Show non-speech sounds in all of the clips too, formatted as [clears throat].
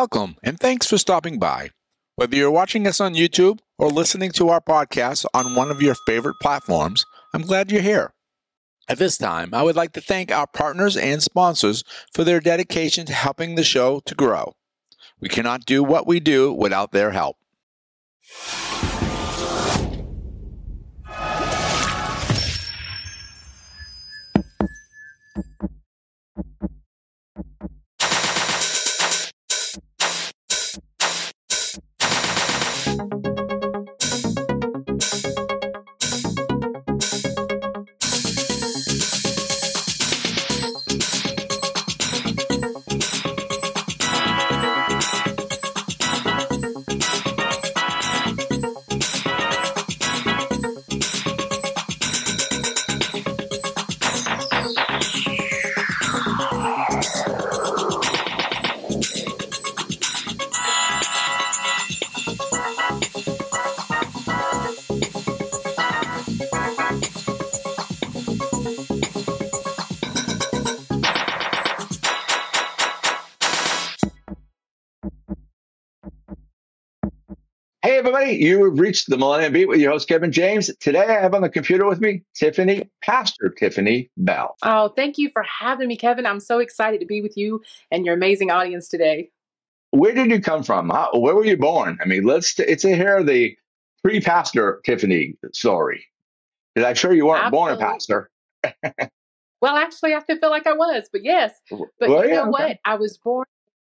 Welcome, and thanks for stopping by. Whether you're watching us on YouTube or listening to our podcast on one of your favorite platforms, I'm glad you're here. At this time, I would like to thank our partners and sponsors for their dedication to helping the show to grow. We cannot do what we do without their help. Everybody, you have reached the Millennium Beat with your host, Kevin James. Today, I have on the computer with me Tiffany, Pastor Tiffany Bell. Oh, thank you for having me, Kevin. I'm so excited to be with you and your amazing audience today. Where did you come from? How, where were you born? I mean, let's, it's a hear the pre pastor Tiffany story. Because I'm sure you weren't Absolutely. born a pastor. [laughs] Well, actually, I feel like I was, but yes. But Well, you yeah, know okay. what? I was born,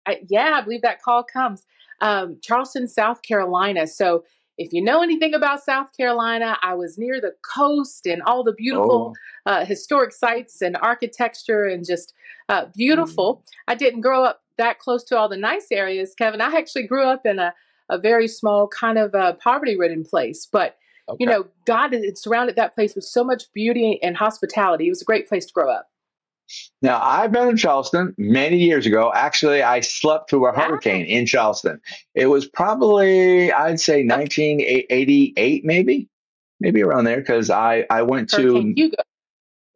I, yeah, I believe that call comes. Um, Charleston, South Carolina. So if you know anything about South Carolina, I was near the coast and all the beautiful Oh, uh, historic sites and architecture and just uh, beautiful. Mm. I didn't grow up that close to all the nice areas, Kevin. I actually grew up in a, a very small, kind of uh, poverty ridden place. But, okay. you know, God had surrounded that place with so much beauty and hospitality. It was a great place to grow up. Now, I've been in Charleston many years ago. Actually, I slept through a hurricane in Charleston. It was probably, I'd say 1988, maybe, maybe around there, because I, I went to Hugo.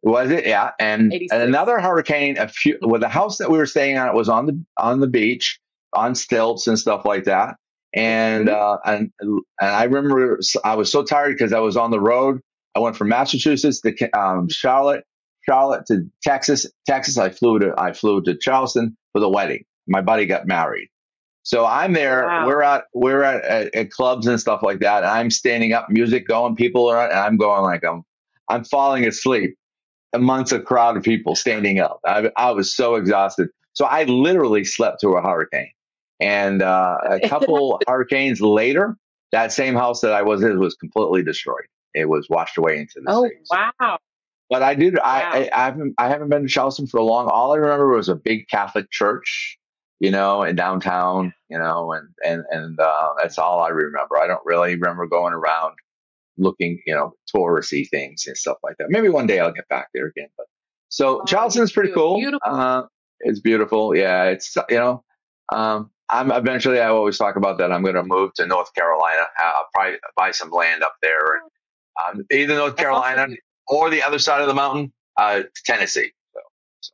Was it? Yeah. And, and another hurricane, a few, well, the house that we were staying on, it was on the, on the beach, on stilts and stuff like that. And, Mhm. uh, and, and I remember I was so tired because I was on the road. I went from Massachusetts to, um, Charlotte, Charlotte to Texas, Texas. I flew to, I flew to Charleston for the wedding. My buddy got married. So I'm there. Wow. We're at we're at, at, at clubs and stuff like that. I'm standing up, music going, people are, and I'm going like I'm I'm falling asleep amongst a crowd of people standing up. I, I was so exhausted. So I literally slept through a hurricane. And uh, a couple [laughs] hurricanes later, that same house that I was in was completely destroyed. It was washed away into the Oh, sea. wow. But I did. Wow. I, I, I haven't. I haven't been to Charleston for a long. All I remember was a big Catholic church, you know, in downtown, you know, and and and uh, that's all I remember. I don't really remember going around looking, you know, touristy things and stuff like that. Maybe one day I'll get back there again. But so Oh, Charleston is pretty cool. beautiful. Uh, it's beautiful. Yeah, it's you know. Um, I'm eventually. I always talk about that. I'm going to move to North Carolina. Uh, probably buy some land up there, and um, either North That's Carolina. Or the other side of the mountain, uh, to Tennessee. So, so.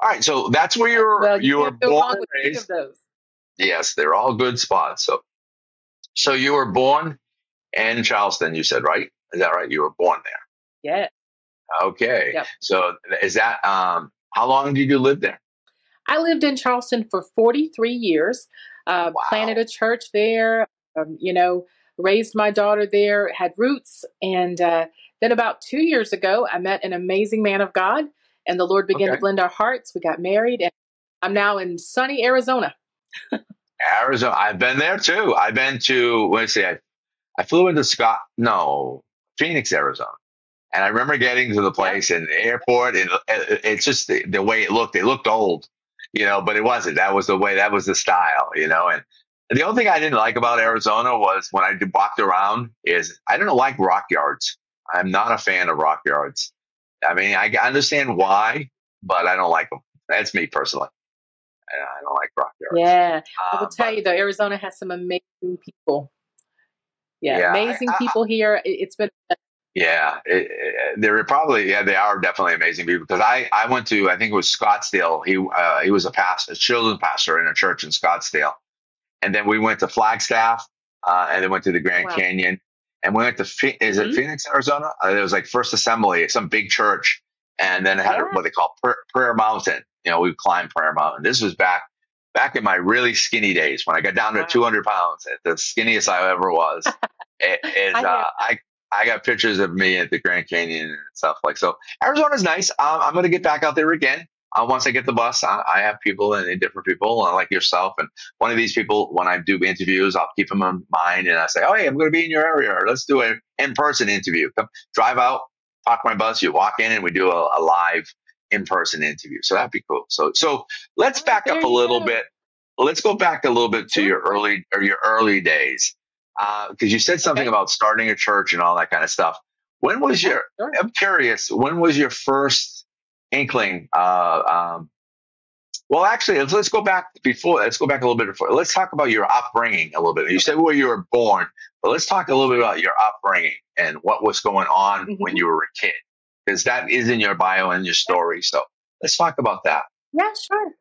all right, so that's where you're Well, you were can't born and with any of raised. Yes, they're all good spots. So, so you were born in Charleston. You said right? Is that right? You were born there. Yeah. Okay. Yep. So is that um? How long did you live there? I lived in Charleston for 43 years, uh, Wow. planted a church there, um, you know, raised my daughter there, had roots. And uh, then about two years ago, I met an amazing man of God, and the Lord began Okay. to blend our hearts. We got married, and I'm now in sunny Arizona. Arizona. I've been there too. I've been to. Let me see. I, I flew into Scott. No, Phoenix, Arizona. And I remember getting to the place and the airport, and uh, it's just the, the way it looked. It looked old, you know, but it wasn't. That was the way. That was the style, you know. And the only thing I didn't like about Arizona was when I walked around is I didn't like rock yards. I'm not a fan of rock yards. I mean, I understand why, but I don't like them. That's me personally. I I don't like rock yards. Yeah. I will Um, tell but- you, though, Arizona has some amazing people. Yeah, Yeah, amazing I- people here. It, it's been Yeah, it, it, they're probably yeah they are definitely amazing people because I I went to I think it was Scottsdale. He uh, he was a pastor, a children's pastor in a church in Scottsdale, and then we went to Flagstaff, uh, and then went to the Grand Wow. Canyon, and we went to Phe- is it Mhm. Phoenix, Arizona? Uh, it was like First Assembly, some big church, and then it had Yeah. what they call Prayer, Prayer Mountain. You know, we climbed Prayer Mountain. This was back back in my really skinny days when I got down to 200 pounds, the skinniest I ever was. [laughs] it, is, I uh, I I got pictures of me at the Grand Canyon and stuff like so. Arizona's nice. Um, I'm going to get back out there again. Uh, once I get the bus, I, I have people and, different people uh, like yourself. And one of these people, when I do interviews, I'll keep them in mind and I say, oh, hey, I'm going to be in your area. Or let's do an in person interview. Come drive out, park my bus, you walk in, and we do a, a live in person interview. So that'd be cool. So, so let's Oh, back up a little go. bit. Let's go back a little bit to your early or your early days because you said something Okay. about starting a church and all that kind of stuff. When was your? I'm curious. When was your first inkling? Uh, um, well, actually, let's, let's go back before. Let's go back a little bit before. Let's talk about your upbringing a little bit. You said where you were born, but let's talk a little bit about your upbringing and what was going on Mhm. when you were a kid, because that is in your bio and your story. So let's talk about that. Yeah, sure.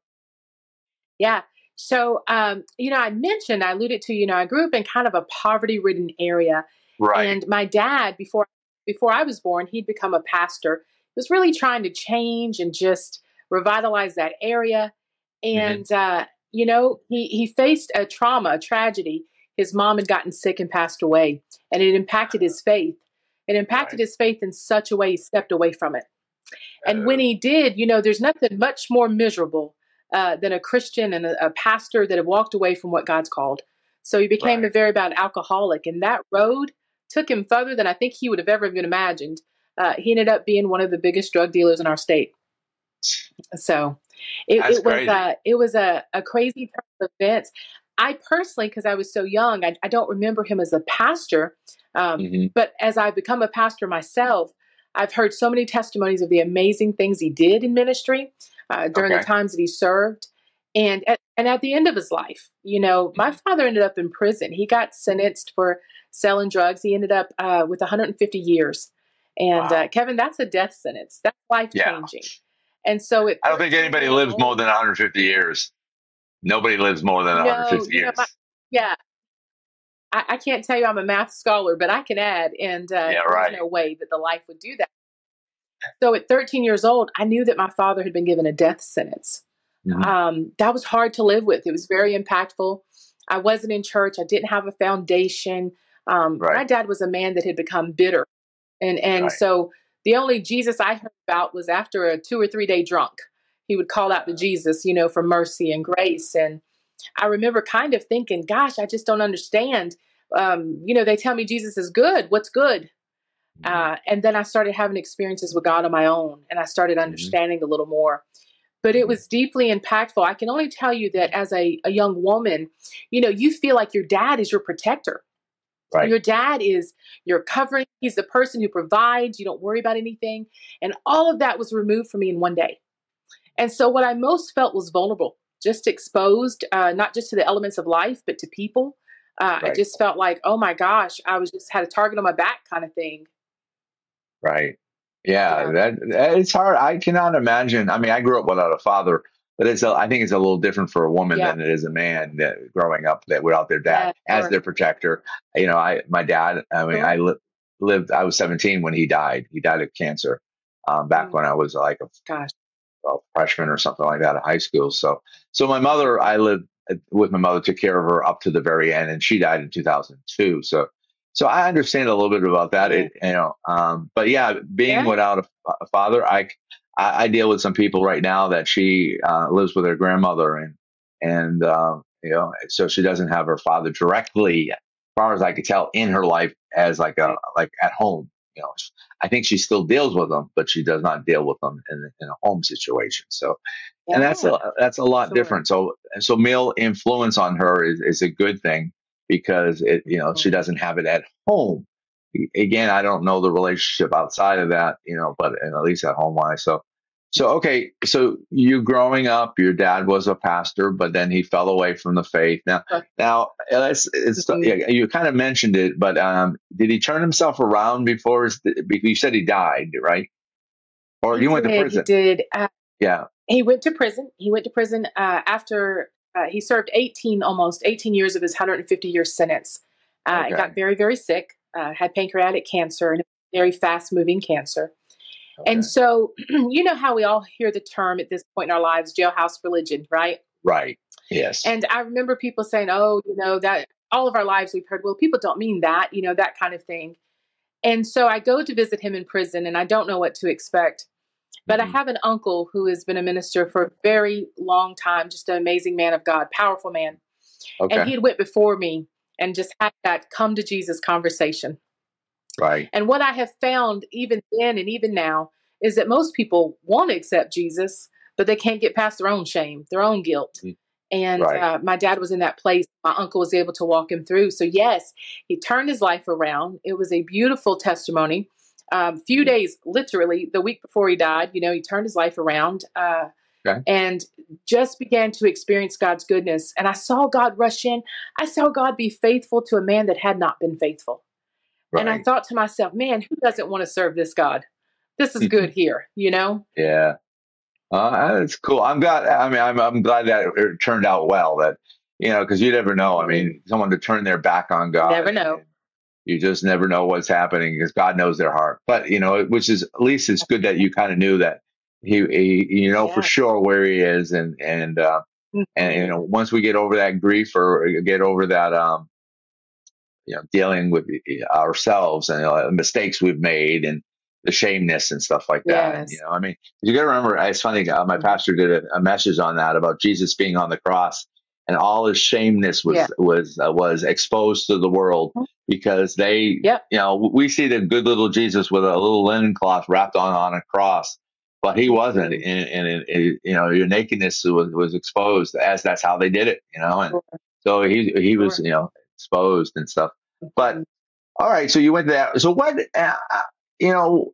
Yeah. So, um, you know, I mentioned, I alluded to, you know, I grew up in kind of a poverty-ridden area, Right. and my dad, before before I was born, he'd become a pastor. Was really trying to change and just revitalize that area. And uh, you know, he he faced a trauma, a tragedy. His mom had gotten sick and passed away, and it impacted his faith. It impacted Right. his faith in such a way he stepped away from it. And when Uh, he did, you know, there's nothing much more miserable uh, than a Christian and a, a pastor that have walked away from what God's called. So he became Right. a very bad alcoholic, and that road took him further than I think he would have ever even imagined. Uh, he ended up being one of the biggest drug dealers in our state. So it, it was uh, it was a, a crazy turn of events. I personally, because I was so young, I, I don't remember him as a pastor. Um, mhm. but as I've become a pastor myself, I've heard so many testimonies of the amazing things he did in ministry uh, during Okay. the times that he served. And at, and at the end of his life, you know, my father ended up in prison. He got sentenced for selling drugs. He ended up uh, with 150 years. And Wow. uh, Kevin, that's a death sentence. That's life Yeah. changing. And so it. I don't think anybody lives [laughs] more than 150 years. Nobody lives more than No, 150 you know, years. Yeah. I, I can't tell you I'm a math scholar, but I can add, and uh, Yeah, right. there's no way that the life would do that. So at 13 years old, I knew that my father had been given a death sentence. Mhm. Um, that was hard to live with. It was very impactful. I wasn't in church. I didn't have a foundation. Um, Right. My dad was a man that had become bitter, and and Right. so the only Jesus I heard about was after a two or three day drunk. He would call out to Jesus, you know, for mercy and grace. And I remember kind of thinking, "Gosh, I just don't understand." Um, you know, they tell me Jesus is good. What's good? Uh, and then I started having experiences with God on my own, and I started Mm-hmm. understanding a little more. But it was deeply impactful. I can only tell you that as a, a young woman, you know, you feel like your dad is your protector. Right. Your dad is your covering. He's the person who provides. You don't worry about anything. And all of that was removed from me in one day. And so, what I most felt was vulnerable, just exposed, uh, not just to the elements of life, but to people. Uh, I just felt like, oh my gosh, I was just had a target on my back kind of thing. Right. Yeah, Yeah. that, that it's hard. I cannot imagine. I mean, I grew up without a father, but it's a, I think it's a little different for a woman Yeah. than it is a man that growing up that without their dad Yeah, as sure. their protector. You know, I my dad. I mean, Sure. I li- lived. I was 17 when he died. He died of cancer. Um, back Mm. when I was like a Gosh. a freshman or something like that at high school. So, so my mother, I lived uh, with my mother, took care of her up to the very end, and she died in 2002. So, so I understand a little bit about that. It, you know, um, but yeah, being Yeah. without a, a father, I, I, deal with some people right now that she uh, lives with her grandmother, and and uh, you know, so she doesn't have her father directly, far as I could tell, in her life as like a like at home. You know, I think she still deals with them, but she does not deal with them in, in a home situation. So, and that's a, that's a lot Sure. different. So, so male influence on her is, is a good thing because it, you know, she Mm-hmm. doesn't have it at home. Again, I don't know the relationship outside of that, you know, but and at least at home wise. So, so okay, so you growing up, your dad was a pastor, but then he fell away from the faith. Now, now it's, it's yeah, you kind of mentioned it, but um, did he turn himself around before? His, you said he died, right? Or He you went to prison? He did. Uh, Yeah. he went to prison. He went to prison uh, after uh, he served 18, almost 18 years of his 150 year sentence. Uh, Okay. Got very, very sick, uh, had pancreatic cancer and very fast moving cancer. Okay. And so, [clears throat] you know how we all hear the term at this point in our lives, jailhouse religion, right? right. Yes. And I remember people saying, oh, you know, that all of our lives we've heard, well, people don't mean that, you know, that kind of thing. And so I go to visit him in prison and I don't know what to expect. But I Mhm. have an uncle who has been a minister for a very long time, just an amazing man of God, powerful man. okay. And he had went before me and just had that come to Jesus conversation. Right. And what I have found, even then and even now, is that most people want to accept Jesus, but they can't get past their own shame, their own guilt. Mhm. And Right. uh, my dad was in that place. My uncle was able to walk him through. So, yes, he turned his life around. It was a beautiful testimony. Um, few Mhm. days, literally, the week before he died, you know, he turned his life around uh, Okay. and just began to experience God's goodness. And I saw God rush in. I saw God be faithful to a man that had not been faithful. And I thought to myself, man, who doesn't want to serve this God? This is good [laughs] here, you know? Yeah. Uh, that's cool. I'm glad. I mean, I'm, I'm glad that it turned out well. That you know, because you never know. I mean, someone to turn their back on God. Never know. You just never know what's happening because God knows their heart. But you know, which is at least it's good that you kind of knew that he, he you know for sure where he is, and and uh, and you know, once we get over that grief or get over that um, you know, dealing with ourselves and uh, mistakes we've made and the shameness and stuff like that. Yes. You know, I mean, you got to remember. It's funny. Uh, my pastor did a, a message on that about Jesus being on the cross and all his shameness was Yeah. was uh, was exposed to the world Mhm. because they, Yep. you know, we see the good little Jesus with a little linen cloth wrapped on on a cross. But he wasn't, Mm-hmm. and, and it, it- you know your nakedness was, was exposed as that's how they did it, you know. And so he he was, you know, exposed and stuff. But all right, so you went to that. So what, uh, you know,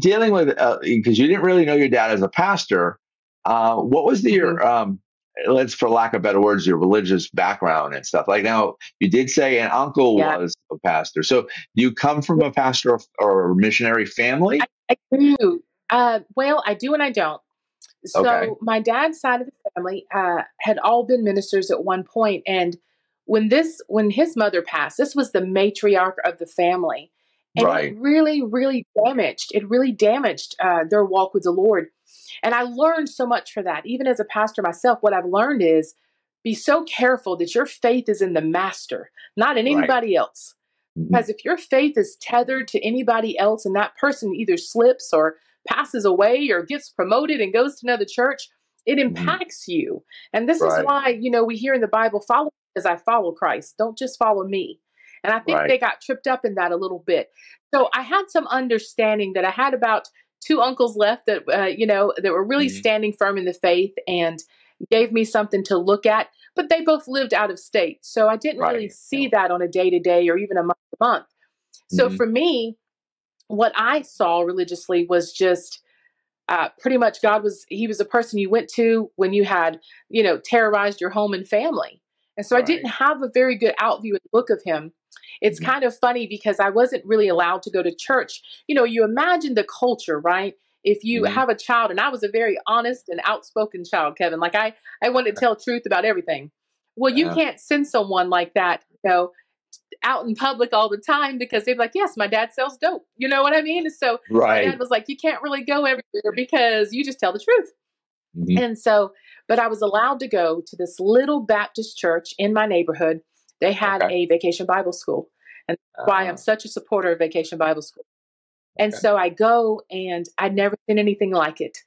dealing with because you didn't really know your dad as a pastor. Uh, what was the, your um, let's for lack of better words, your religious background and stuff like now? You did say an uncle Yeah. was a pastor. So you come from a pastor or missionary family? I do. Uh, well, I do and I don't. So Okay. my dad's side of the family uh, had all been ministers at one point, and when this when his mother passed, this was the matriarch of the family, and Right. it really, really damaged. It really damaged uh, their walk with the Lord, and I learned so much for that. Even as a pastor myself, what I've learned is be so careful that your faith is in the Master, not in Right. anybody else. Mhm. Because if your faith is tethered to anybody else and that person either slips or passes away or gets promoted and goes to another church, it impacts you. And this Mm-hmm. Right. is why, you know, we hear in the Bible, follow as I follow Christ. Don't just follow me. And I think Right. they got tripped up in that a little bit. So I had some understanding that I had about two uncles left that, uh, you know, that were really Mhm. standing firm in the faith and gave me something to look at. But they both lived out of state. So I didn't really Right. see that on a day to day or even a month to month. So Mhm. for me, what I saw religiously was just uh, pretty much God was, he was a person you went to when you had, you know, terrorized your home and family. And so I didn't have a very good outview and look of him. It's Mhm. kind of funny because I wasn't really allowed to go to church. You know, you imagine the culture, right? If you Mhm. have a child, and I was a very honest and outspoken child, Kevin. Like I, I wanted to tell truth about everything. Well, you Yeah. can't send someone like that, you know, out in public all the time because they're like, yes, my dad sells dope. You know what I mean? So my Right. dad was like, you can't really go everywhere because you just tell the truth. Mhm. And so, but I was allowed to go to this little Baptist church in my neighborhood. They had Okay. a vacation Bible school. And that's why Ah, I'm such a supporter of vacation Bible school. And Okay. so I go and I'd never seen anything like it.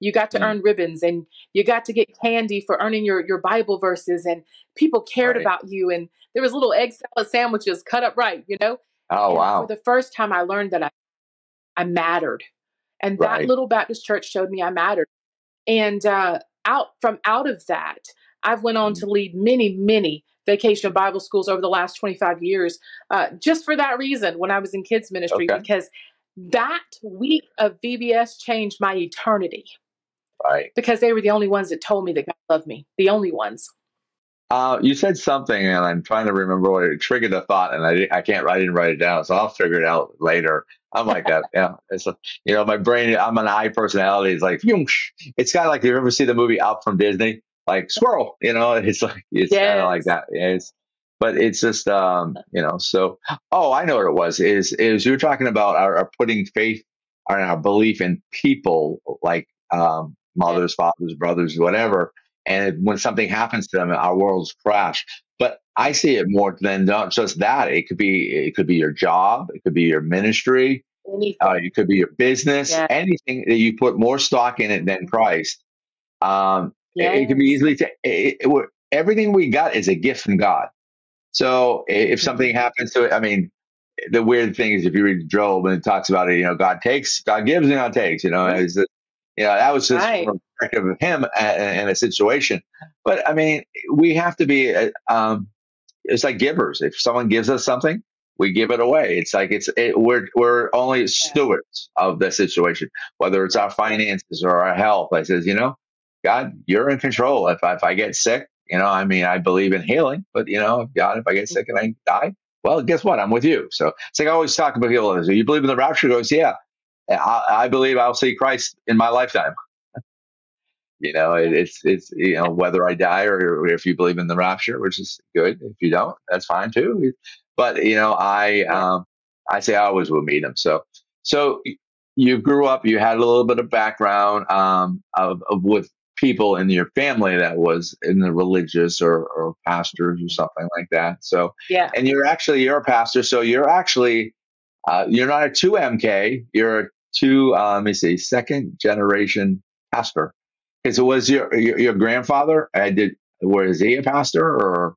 You got to Mm. earn ribbons and you got to get candy for earning your, your Bible verses and people cared Right. about you. And there was little egg salad sandwiches cut up right, you know? oh And wow. For the first time, I learned that I, I mattered, and that Right. little Baptist church showed me I mattered. And uh, out from out of that, I've went on to lead many, many vacation Bible schools over the last 25 years, uh, just for that reason. When I was in kids ministry, Okay. because that week of VBS changed my eternity Right. because they were the only ones that told me that God loved me, the only ones. Uh, you said something, and I'm trying to remember what it triggered a thought, and I, I can't, I didn't write it down, so I'll figure it out later. I'm like that, yeah. It's a, you know, my brain. I'm an I personality. It's like, it's kind of like you ever see the movie Up from Disney, like squirrel. You know, [laughs] it's like it's kind of like that. Yeah, It's but it's just um, you know. So oh, I know what it was. Is is you were talking about our, our putting faith or our belief in people like um, mothers, fathers, brothers, whatever. And when something happens to them, our worlds crash. I see it more than not just that. It could be it could be your job, it could be your ministry, uh, it could be your business, anything that you put more stock in it than Christ. Um, it, it can be easily it, it, everything we got is a gift from God. So if something Mhm. happens to it, I mean, the weird thing is if you read Job and it talks about it, you know, God takes, God gives, and God takes. You know, Mhm. is that you know that was just Right. from perspective of him and, and a situation. But I mean, we have to be. uh, Um, it's like givers. If someone gives us something, we give it away. It's like it's it, we're we're only stewards of the situation, whether it's our finances or our health. I says, you know, God, you're in control. If I, if I get sick, you know, I mean, I believe in healing, but you know, God, if I get sick and I mm-hmm. die, well, guess what? I'm with you. So it's like I always talk about people. So you believe in the rapture? Goes, yeah. I, I believe I'll see Christ in my lifetime. You know, it, it's it's you know whether I die or, if you believe in the rapture, which is good. If you don't, that's fine too. But you know, I um I say I always will meet him. So so you grew up, you had a little bit of background um of, of with people in your family that was in the religious or, or pastors or something like that. So Yeah. and you're actually you're a pastor, so you're actually uh, you're not a two MK, you're a two uh, let me see, second generation pastor. It was your, your your grandfather. I did. Was he a pastor or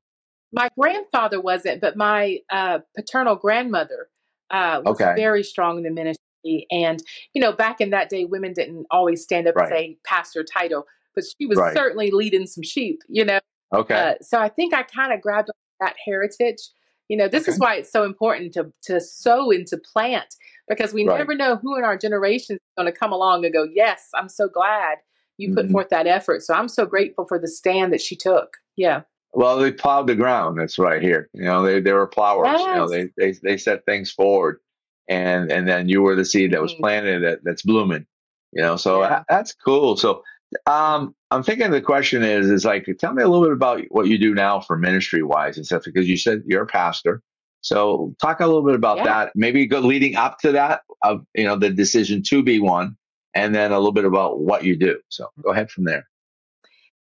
My grandfather wasn't, but my uh, paternal grandmother uh, was okay? very strong in the ministry. And, you know, back in that day, women didn't always stand up and Right, say pastor title, but she was right, certainly leading some sheep, you know. okay, Uh, so I think I kind of grabbed that heritage. You know, this okay, is why it's so important to to sow and to plant because we right. never know who in our generation is going to come along and go, "Yes, I'm so glad you put hmm forth that effort." So I'm so grateful for the stand that she took. Yeah. Well, they plowed the ground. That's right here. You know, they they were plowers. You know, they they they set things forward, and and then you were the seed that was Mhm. planted that that's blooming. You know, so Yeah. that's cool. So, um, I'm thinking the question is is like, tell me a little bit about what you do now for ministry wise and stuff because you said you're a pastor. So, talk a little bit about Yeah. that. Maybe go leading up to that of you know the decision to be one, and then a little bit about what you do. So, go ahead from there.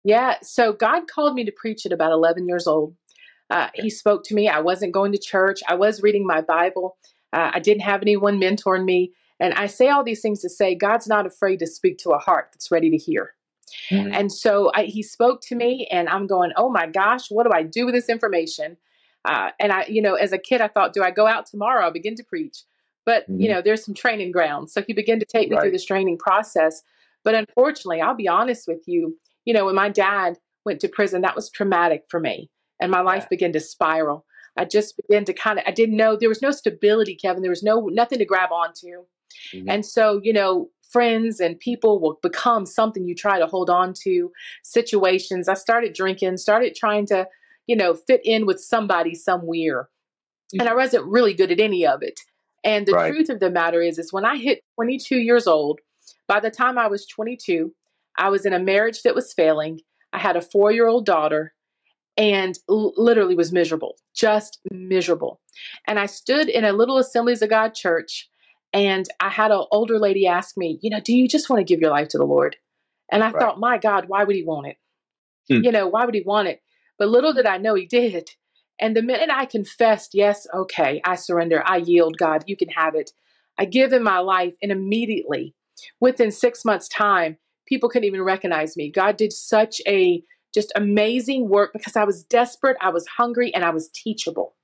Yeah. So God called me to preach at about 11 years old. Uh, he spoke to me. I wasn't going to church. I was reading my Bible. Uh, I didn't have anyone mentoring me. And I say all these things to say God's not afraid to speak to a heart that's ready to hear. Mhm. And so I, he spoke to me, and I'm going, oh my gosh, what do I do with this information? Uh, and I, you know, as a kid, I thought, do I go out tomorrow? I'll begin to preach. But, you Mhm. know, there's some training grounds. So he began to take me through this training process. But unfortunately, I'll be honest with you, you know, when my dad went to prison, that was traumatic for me. And my life Yeah. began to spiral. I just began to kind of, I didn't know, there was no stability, Kevin. There was no, nothing to grab onto. Mhm. And so, you know, friends and people will become something you try to hold on to, situations. I started drinking, started trying to, you know, fit in with somebody somewhere. And I wasn't really good at any of it. And the Right. truth of the matter is, is when I hit 22 years old, by the time I was 22, I was in a marriage that was failing. I had a four year old daughter and l- literally was miserable, just miserable. And I stood in a little Assemblies of God church, and I had an older lady ask me, You know, do you just want to give your life to the Lord? And I Right. thought, My God, why would he want it? Hmm. You know, why would he want it? But little did I know he did. And the minute I confessed, Yes, okay, I surrender, I yield, God, you can have it. I give in my life, and immediately, within six months' time, people couldn't even recognize me. God did such a just amazing work because I was desperate, I was hungry, and I was teachable.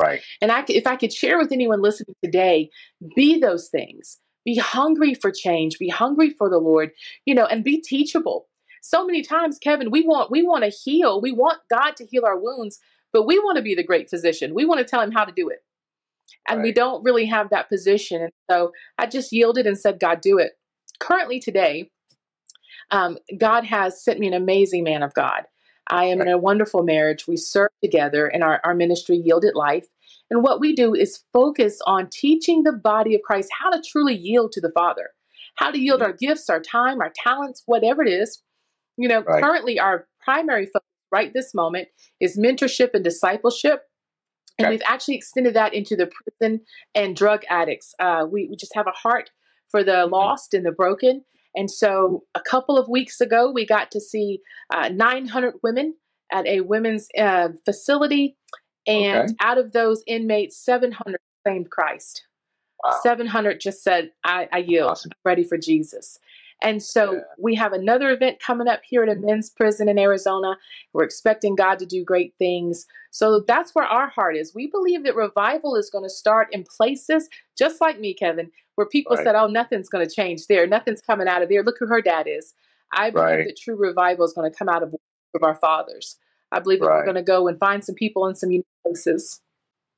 Right. And I, if I could share with anyone listening today, be those things. Be hungry for change. Be hungry for the Lord. You know, and be teachable. So many times, Kevin, we want we want to heal. We want God to heal our wounds, but we want to be the great physician. We want to tell Him how to do it, and we don't really have that position. And so I just yielded and said, God, do it. Currently, today, um, God has sent me an amazing man of God. I am in a wonderful marriage. We serve together in our, our ministry, Yielded Life. And what we do is focus on teaching the body of Christ how to truly yield to the Father, how to yield Mhm. our gifts, our time, our talents, whatever it is. You know, Right. currently our primary focus right this moment is mentorship and discipleship. And Okay. we've actually extended that into the prison and drug addicts. Uh, we, we just have a heart for the Mm-hmm. lost and the broken. And so a couple of weeks ago, we got to see uh, 900 women at a women's uh, facility. And Okay. out of those inmates, 700 claimed Christ. Wow. 700 just said, I, I yield, Awesome. I'm ready for Jesus. And so Yeah. we have another event coming up here at a men's prison in Arizona. We're expecting God to do great things. So that's where our heart is. We believe that revival is going to start in places just like me, Kevin, where people Right. said, Oh, nothing's going to change there. Nothing's coming out of there. Look who her dad is. I believe Right. that true revival is going to come out of, of our fathers. I believe that Right. we're going to go and find some people in some unique places.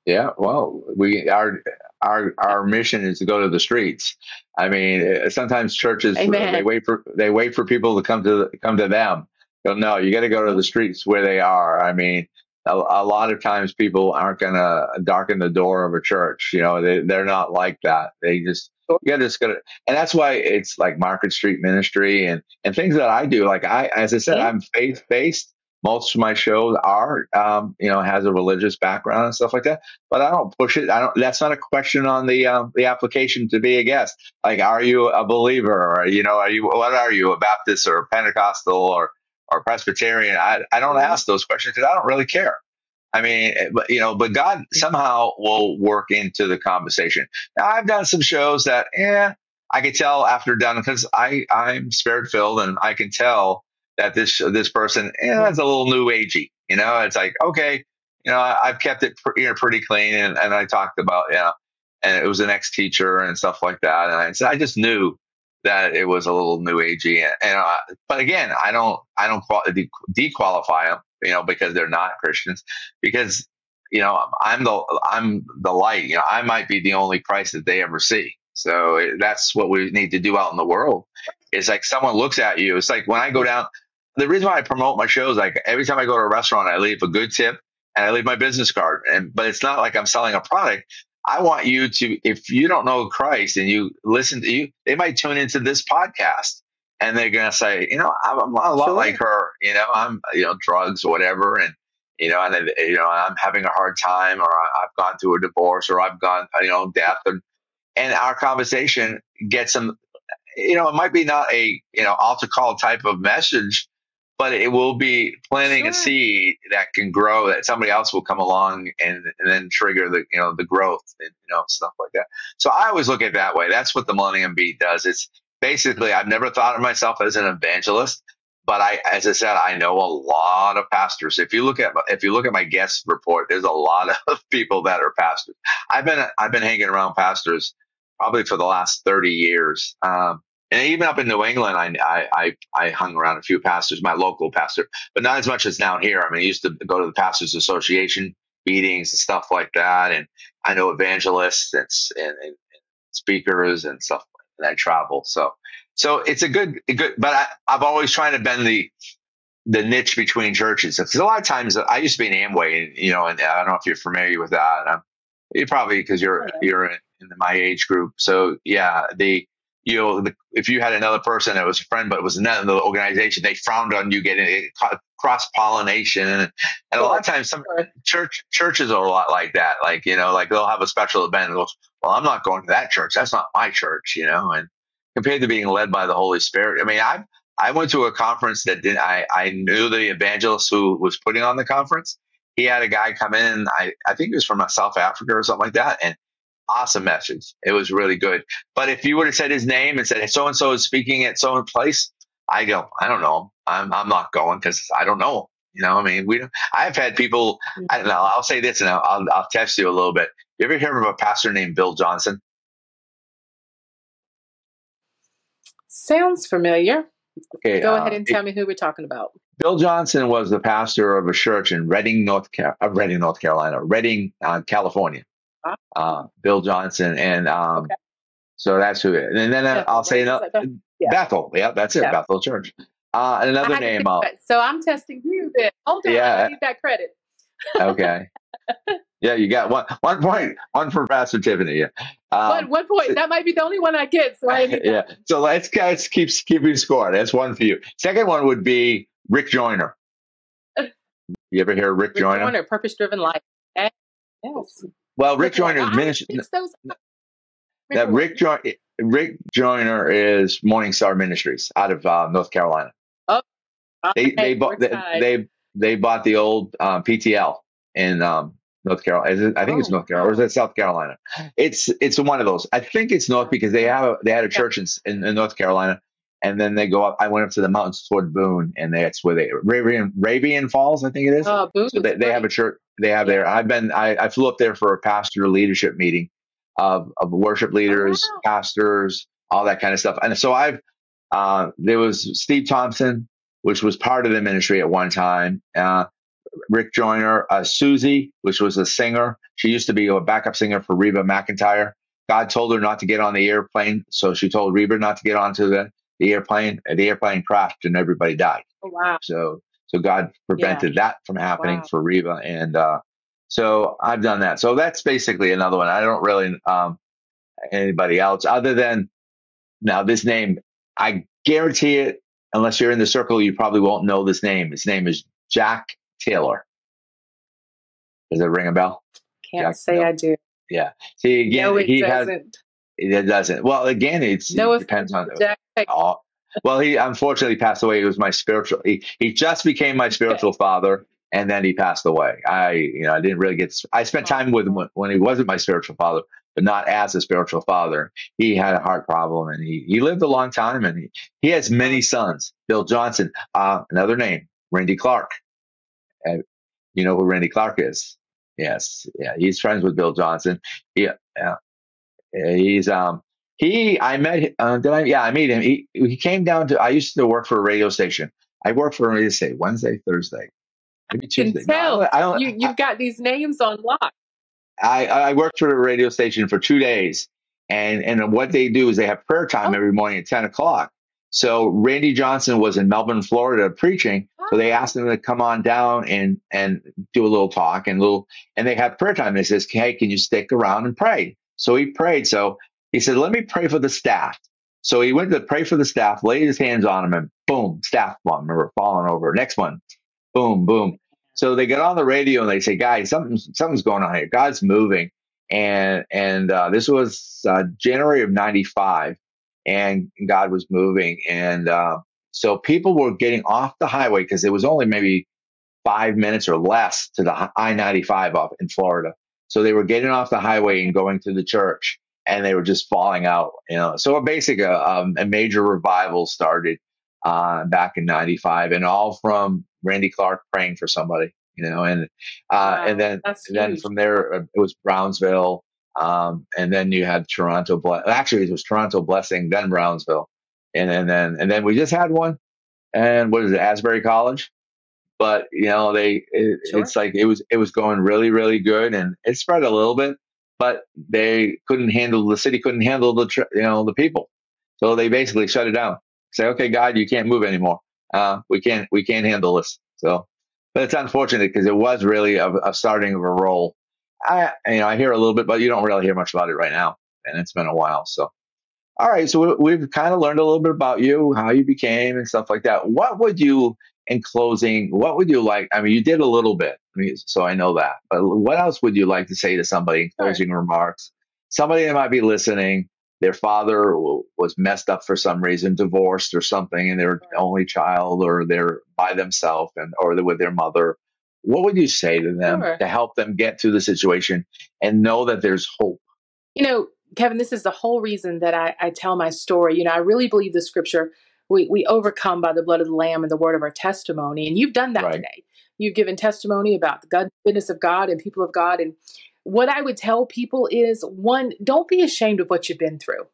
Yeah, well, we our our our mission is to go to the streets. I mean, uh, sometimes churches Amen. they wait for they wait for people to come to come to them. No, you got to go to the streets where they are. I mean, a, a lot of times people aren't going to darken the door of a church. You know, they they're not like that. They just you just go to, and that's why it's like Market Street Ministry and and things that I do. Like I, as I said. I'm faith based. Most of my shows are, um, you know, has a religious background and stuff like that but I don't push it. I don't. That's not a question on the um, the application to be a guest. Like, are you a believer, or you know, are you what are you a Baptist or a Pentecostal or or Presbyterian? I I don't ask those questions because I don't really care. I mean, eh, but you know, but God somehow will work into the conversation. Now, I've done some shows that, yeah, I could tell after done because I I'm spirit filled and I can tell that this this person, yeah, that's a little new agey. You know, it's like okay, you know, I, I've kept it you know, pretty clean, and, and I talked about, you know, and it was an ex teacher and stuff like that, and I said I just knew that it was a little new agey, and, and uh, but again, I don't I don't qual- de- dequalify them, you know, because they're not Christians, because you know I'm the I'm the light, you know, I might be the only Christ that they ever see, so that's what we need to do out in the world. It's like someone looks at you. It's like when I go down. The reason why I promote my shows, like every time I go to a restaurant, I leave a good tip and I leave my business card. And but it's not like I'm selling a product. I want you to, if you don't know Christ and you listen to you, they might tune into this podcast and they're gonna say, you know, I'm, I'm a lot Sure. like her. You know, I'm, you know, drugs or whatever, and you know, and you know, I'm having a hard time, or I've gone through a divorce, or I've gone, you know, death, and and our conversation gets them. You know, it might be not a you know altar call type of message, but it will be planting a seed that can grow that somebody else will come along and, and then trigger the you know the growth and you know stuff like that. So i always look at it that way. That's what the millennium beat does. It's basically i've never thought of myself as an evangelist but i as i said i know a lot of pastors. If you look at if you look at my guest report there's a lot [laughs] of people that are pastors. I've been i've been hanging around pastors probably for the last 30 years um, and even up in New England, I, I, I, hung around a few pastors, my local pastor, but not as much as down here. I mean, I used to go to the Pastors Association meetings and stuff like that. And I know evangelists and, and, and speakers and stuff. And I travel. So, so it's a good, a good, but I, I've always trying to bend the, the niche between churches. Because a lot of times I used to be in Amway, and, you know, and I don't know if you're familiar with that. Um, you probably because you're Oh, yeah. you're in, in my age group. So yeah, the you know the, if you had another person that was a friend but it was another organization, they frowned on you getting cross pollination, and, and a lot of times some Sure. church churches are a lot like that. Like you know, like they'll have a special event and goes, well, I'm not going to that church. That's not my church, you know. And compared to being led by the Holy Spirit, I mean, I I went to a conference that did I I knew the evangelist who was putting on the conference. He had a guy come in. I I think he was from South Africa or something like that, and awesome message. It was really good. But if you would have said his name and said so and so is speaking at so and place, I go, I don't know. I'm I'm not going because I don't know. You know, I mean, we. I've had people. I don't know. I'll say this and I'll I'll, I'll test you a little bit. You ever hear of a pastor named Bill Johnson? Sounds familiar. Okay, Go uh, ahead and tell me who we're talking about. Bill Johnson was the pastor of a church in Redding, North Car- uh, Redding, North Carolina, Redding, uh, California. Ah. Uh, Bill Johnson, and um, Okay. so that's who. It, and then uh, Bethel, I'll say another Yeah. Bethel. Yeah, that's it. Yeah. Bethel Church. Uh, and another name. Uh. So I'm testing you then. Hold on. Yeah. I need that credit. okay. yeah, you got one point one point, one for Pastor Tiffany. Yeah. Um, one, one point. That might be the only one I get. So I [laughs] yeah. So let's guys keep keeping score. That's one for you. Second one would be Rick Joyner. You ever hear Rick, Rick Joyner? Joyner, Purpose Driven Life. Yes. Well, Rick Joyner's I ministry. That Rick Joyner, Rick Joyner is Morning Star Ministries out of uh, North Carolina. They Okay, they bought they, they they bought the old um, PTL in um, North Carolina. Is it, I think it's Oh, North Carolina, or is it South Carolina? It's it's one of those. I think it's North because they have a, they had a church in, in, in North Carolina, and then they go up. I went up to the mountains toward Boone, and that's where they Ravian Ravian Falls, I think it is. Oh, Boone So they, they have a church they have there. I've been I, I flew up there for a pastor leadership meeting of, of worship leaders, wow. pastors, all that kind of stuff. And so I've uh, there was Steve Thompson, which was part of the ministry at one time. Uh, Rick Joyner, uh, Susie, which was a singer. She used to be a backup singer for Reba McEntire. God told her not to get on the airplane, so she told Reba not to get onto the, the airplane. The airplane crashed and everybody died. Oh, wow. So so God prevented that from happening Wow. for Reba, and uh, so I've done that. So that's basically another one. I don't really um, anybody else other than now this name. I guarantee it. Unless you're in the circle, you probably won't know this name. His name is Jack Taylor. Does it ring a bell? Can't Jack- say no. I do. Yeah. See again, no, it he has doesn't. it doesn't. Well, again, it's No it depends on Jack. Oh, well, he unfortunately passed away. He was my spiritual. He, he just became my spiritual father, and then he passed away. I, you know, I didn't really get. I spent time with him when, he wasn't my spiritual father, but not as a spiritual father. He had a heart problem, and he he lived a long time, and he he has many sons. Bill Johnson, uh, another name, Randy Clark. Uh, you know who Randy Clark is? Yes, yeah, he's friends with Bill Johnson. Yeah, yeah. he's um he I met uh, did I yeah I met him he he came down to I used to work for a radio station I worked for a radio station Wednesday Thursday maybe can Tuesday No, I tell. don't, I, don't You, you've got these names on lock. I, I worked for a radio station for two days and and what they do is they have prayer time Oh. every morning at 10 o'clock so Randy Johnson was in Melbourne Florida preaching so they asked him to come on down and and do a little talk and little and they had prayer time. They says, "Hey, can you stick around and pray?" So he prayed. So he said, "Let me pray for the staff." So he went to pray for the staff, laid his hands on them, and boom, staff one, remember falling over. Next one, boom, boom. So they get on the radio and they say, "Guys, something something's going on here. God's moving." And and uh, this was uh, January of '95, and God was moving, and uh, so people were getting off the highway because it was only maybe five minutes or less to the I 95 up in Florida. So they were getting off the highway and going to the church and they were just falling out, you know. So a basic, uh, um, a major revival started uh, back in 95 and all from Randy Clark praying for somebody, you know, and, uh, Wow, and then, and then from there, uh, it was Brownsville. Um, and then you had Toronto, Ble- actually it was Toronto Blessing, then Brownsville. And, and then, and then we just had one and what is it, Asbury College? But you know, they it, Sure. it's like it was it was going really really good, and it spread a little bit, but they couldn't handle the city couldn't handle the you know the people, so they basically shut it down. Say, okay, God, you can't move anymore. Uh, we can't we can't handle this. So, but it's unfortunate because it was really a, a starting of a role. I you know I hear a little bit, but you don't really hear much about it right now, and it's been a while. So. All right, so we- we've kind of learned a little bit about you, how you became, and stuff like that. What would you, in closing, what would you like? I mean, you did a little bit, so I know that. But what else would you like to say to somebody in closing remarks? Somebody that might be listening, their father was messed up for some reason, divorced or something, and they're the only child, or they're by themselves, and or they're with their mother. What would you say to them Sure. to help them get through the situation and know that there's hope? You know, Kevin, this is the whole reason that I, I tell my story. You know, I really believe the scripture we, we overcome by the blood of the Lamb and the word of our testimony. And you've done that Right. today. You've given testimony about the goodness of God and people of God. And what I would tell people is one, don't be ashamed of what you've been through.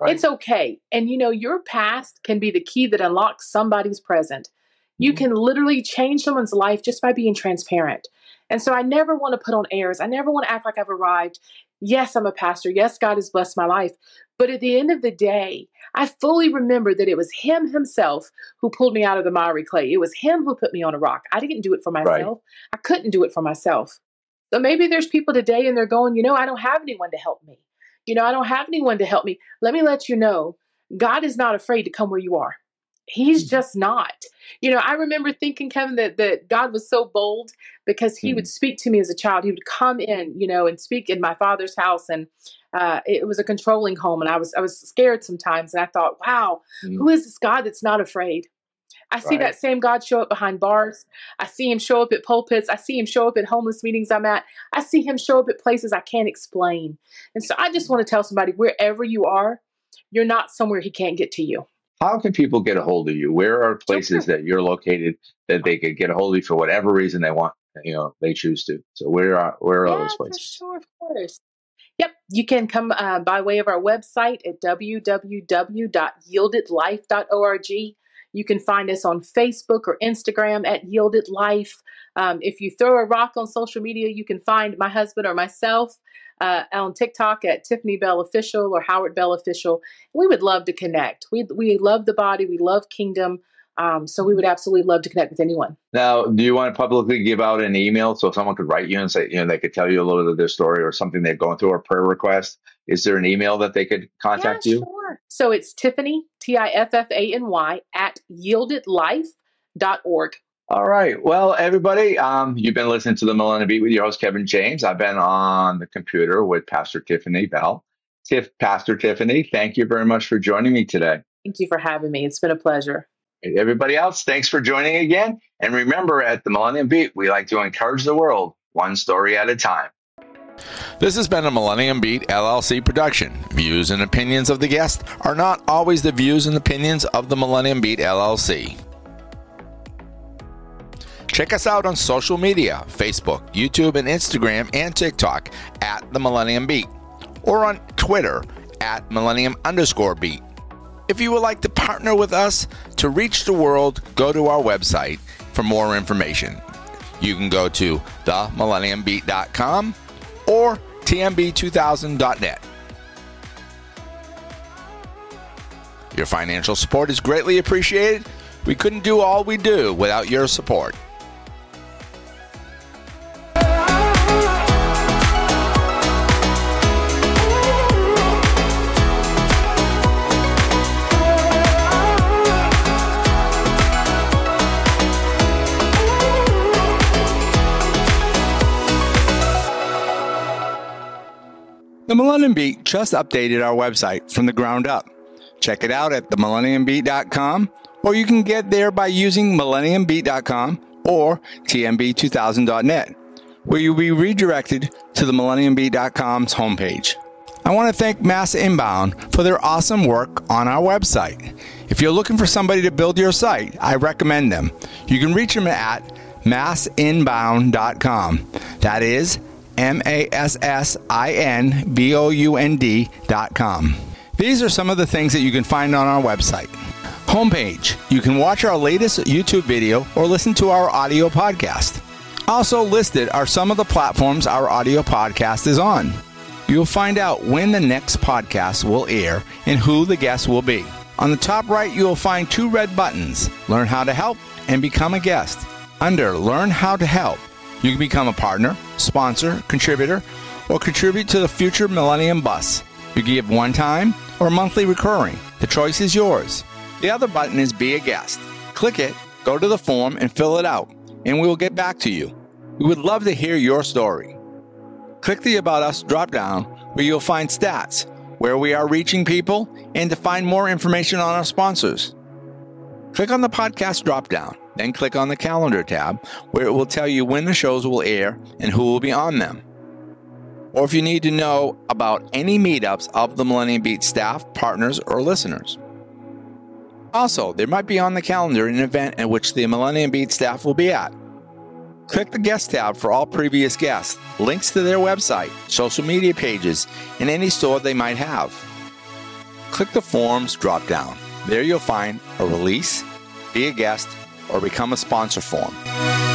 Right. It's okay. And you know, your past can be the key that unlocks somebody's present. You Mhm. can literally change someone's life just by being transparent. And so I never want to put on airs. I never want to act like I've arrived. Yes, I'm a pastor. Yes, God has blessed my life. But at the end of the day, I fully remember that it was Him Himself who pulled me out of the miry clay. It was Him who put me on a rock. I didn't do it for Right. myself. I couldn't do it for myself. So maybe there's people today and they're going, you know, I don't have anyone to help me. You know, I don't have anyone to help me. Let me let you know God is not afraid to come where you are. He's mm-hmm. just not. You know, I remember thinking, Kevin, that, that God was so bold because he mm-hmm. would speak to me as a child. He would come in, you know, and speak in my father's house. And uh, it was a controlling home. And I was, I was scared sometimes. And I thought, wow, mm-hmm. who is this God that's not afraid? I see right. that same God show up behind bars. I see him show up at pulpits. I see him show up at homeless meetings I'm at. I see him show up at places I can't explain. And so I just want to tell somebody wherever you are, you're not somewhere he can't get to you. How can people get a hold of you? Where are places sure. that you're located that they could get a hold of you for whatever reason they want, you know, they choose to? So where are where are yeah, those places? sure, of course. Yep, you can come uh, by way of our website at www.yieldedlife.org. You can find us on Facebook or Instagram at Yielded Life. Um, if you throw a rock on social media, you can find my husband or myself uh, on TikTok at Tiffany Bell Official or Howard Bell Official. We would love to connect. We, we love the body, we love kingdom. Um, so we would absolutely love to connect with anyone. Now, do you want to publicly give out an email so someone could write you and say, you know, they could tell you a little bit of their story or something they're going through or prayer request? Is there an email that they could contact yeah, you? Sure. So it's Tiffany, T I F F A N Y, at yieldedlife.org. All right. Well, everybody, um, you've been listening to the Millennium Beat with your host, Kevin James. I've been on the computer with Pastor Tiffany Bell. Tiff, Pastor Tiffany, thank you very much for joining me today. Thank you for having me. It's been a pleasure. Everybody else, thanks for joining again. And remember, at the Millennium Beat, we like to encourage the world one story at a time. This has been a Millennium Beat LLC production. Views and opinions of the guest are not always the views and opinions of the Millennium Beat LLC. Check us out on social media Facebook, YouTube, and Instagram and TikTok at The Millennium Beat or on Twitter at Millennium underscore beat. If you would like to partner with us to reach the world, go to our website for more information. You can go to themillenniumbeat.com or tmb2000.net. Your financial support is greatly appreciated. We couldn't do all we do without your support. The Millennium Beat just updated our website from the ground up. Check it out at themillenniumbeat.com, or you can get there by using millenniumbeat.com or tmb2000.net, where you'll be redirected to the millenniumbeat.com's homepage. I want to thank Mass Inbound for their awesome work on our website. If you're looking for somebody to build your site, I recommend them. You can reach them at massinbound.com. That is M A S S I N B O U N D dot com. These are some of the things that you can find on our website. Homepage. You can watch our latest YouTube video or listen to our audio podcast. Also listed are some of the platforms our audio podcast is on. You'll find out when the next podcast will air and who the guest will be. On the top right, you will find two red buttons Learn how to help and become a guest. Under Learn how to help, you can become a partner, sponsor, contributor, or contribute to the future Millennium Bus. You give one time or monthly recurring. The choice is yours. The other button is Be a Guest. Click it, go to the form, and fill it out, and we will get back to you. We would love to hear your story. Click the About Us drop down where you'll find stats, where we are reaching people, and to find more information on our sponsors. Click on the podcast drop down then click on the calendar tab where it will tell you when the shows will air and who will be on them. Or if you need to know about any meetups of the Millennium Beat staff, partners, or listeners. Also, there might be on the calendar an event at which the Millennium Beat staff will be at. Click the guest tab for all previous guests, links to their website, social media pages, and any store they might have. Click the forms drop down. There you'll find a release, be a guest, or become a sponsor for them.